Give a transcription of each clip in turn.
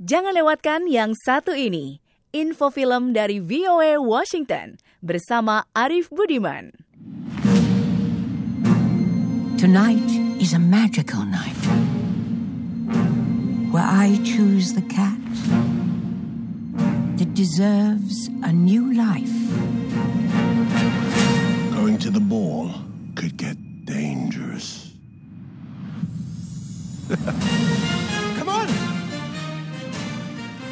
Jangan lewatkan yang satu ini. Info film dari VOA Washington bersama Arif Budiman. Tonight is a magical night where I choose the cat that deserves a new life. Going to the ball could get dangerous.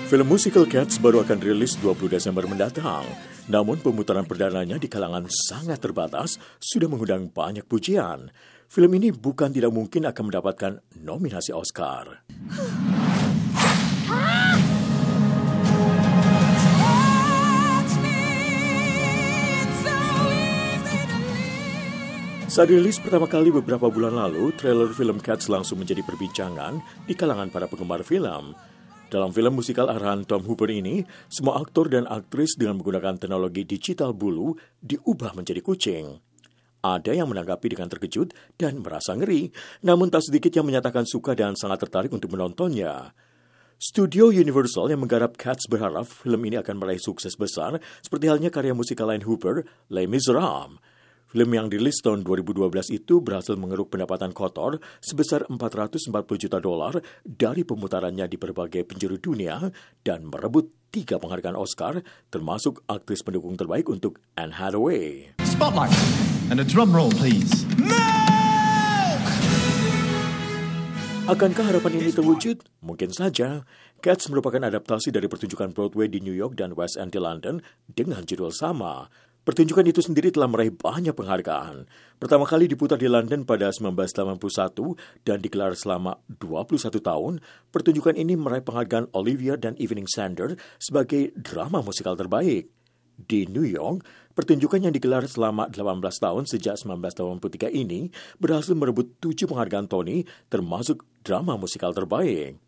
Film musical Cats baru akan rilis 20 Desember mendatang. Namun pemutaran perdananya di kalangan sangat terbatas sudah mengundang banyak pujian. Film ini bukan tidak mungkin akan mendapatkan nominasi Oscar. Saat rilis pertama kali beberapa bulan lalu, trailer film Cats langsung menjadi perbincangan di kalangan para penggemar film. Dalam film musikal arahan Tom Hooper ini, semua aktor dan aktris dengan menggunakan teknologi digital bulu diubah menjadi kucing. Ada yang menanggapi dengan terkejut dan merasa ngeri, namun tak sedikit yang menyatakan suka dan sangat tertarik untuk menontonnya. Studio Universal yang menggarap Cats berharap film ini akan meraih sukses besar, seperti halnya karya musikal lain Hooper, Les Miserables. Film yang dirilis tahun 2012 itu berhasil mengeruk pendapatan kotor sebesar 440 juta dolar dari pemutarannya di berbagai penjuru dunia dan merebut tiga penghargaan Oscar, termasuk aktris pendukung terbaik untuk Anne Hathaway. Spotlight. And a drum roll, please. Akankah harapan ini terwujud? Mungkin saja. Cats merupakan adaptasi dari pertunjukan Broadway di New York dan West End di London dengan judul sama. Pertunjukan itu sendiri telah meraih banyak penghargaan. Pertama kali diputar di London pada 1981 dan digelar selama 21 tahun, pertunjukan ini meraih penghargaan Olivia dan Evening Standard sebagai drama musikal terbaik. Di New York, pertunjukan yang digelar selama 18 tahun sejak 1983 ini berhasil merebut tujuh penghargaan Tony termasuk drama musikal terbaik.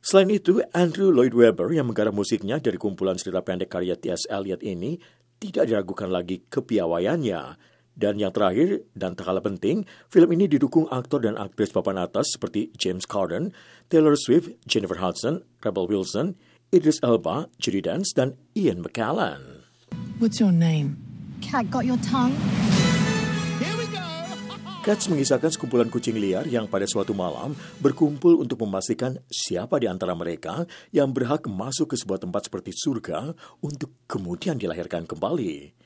Selain itu, Andrew Lloyd Webber yang menggarap musiknya dari kumpulan cerita pendek karya T.S. Eliot ini tidak diragukan lagi kepiawaiannya. Dan yang terakhir, dan tak kalah penting, film ini didukung aktor dan aktris papan atas seperti James Corden, Taylor Swift, Jennifer Hudson, Rebel Wilson, Idris Elba, Judy Dance, dan Ian McKellen. What's your name? Cat got your tongue? Cats mengisahkan sekumpulan kucing liar yang pada suatu malam berkumpul untuk memastikan siapa di antara mereka yang berhak masuk ke sebuah tempat seperti surga untuk kemudian dilahirkan kembali.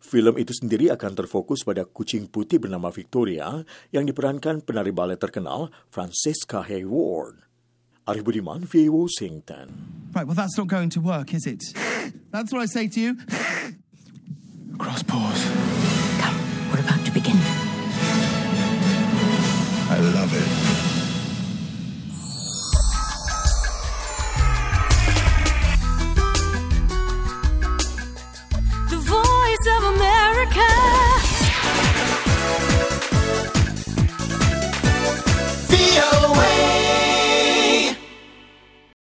Film itu sendiri akan terfokus pada kucing putih bernama Victoria yang diperankan penari balet terkenal Francesca Hayward. Arif Budiman, VA Washington. Right, well, that's not going to work, is it? That's what I say to you. Cross paws. I love it. The Voice of America.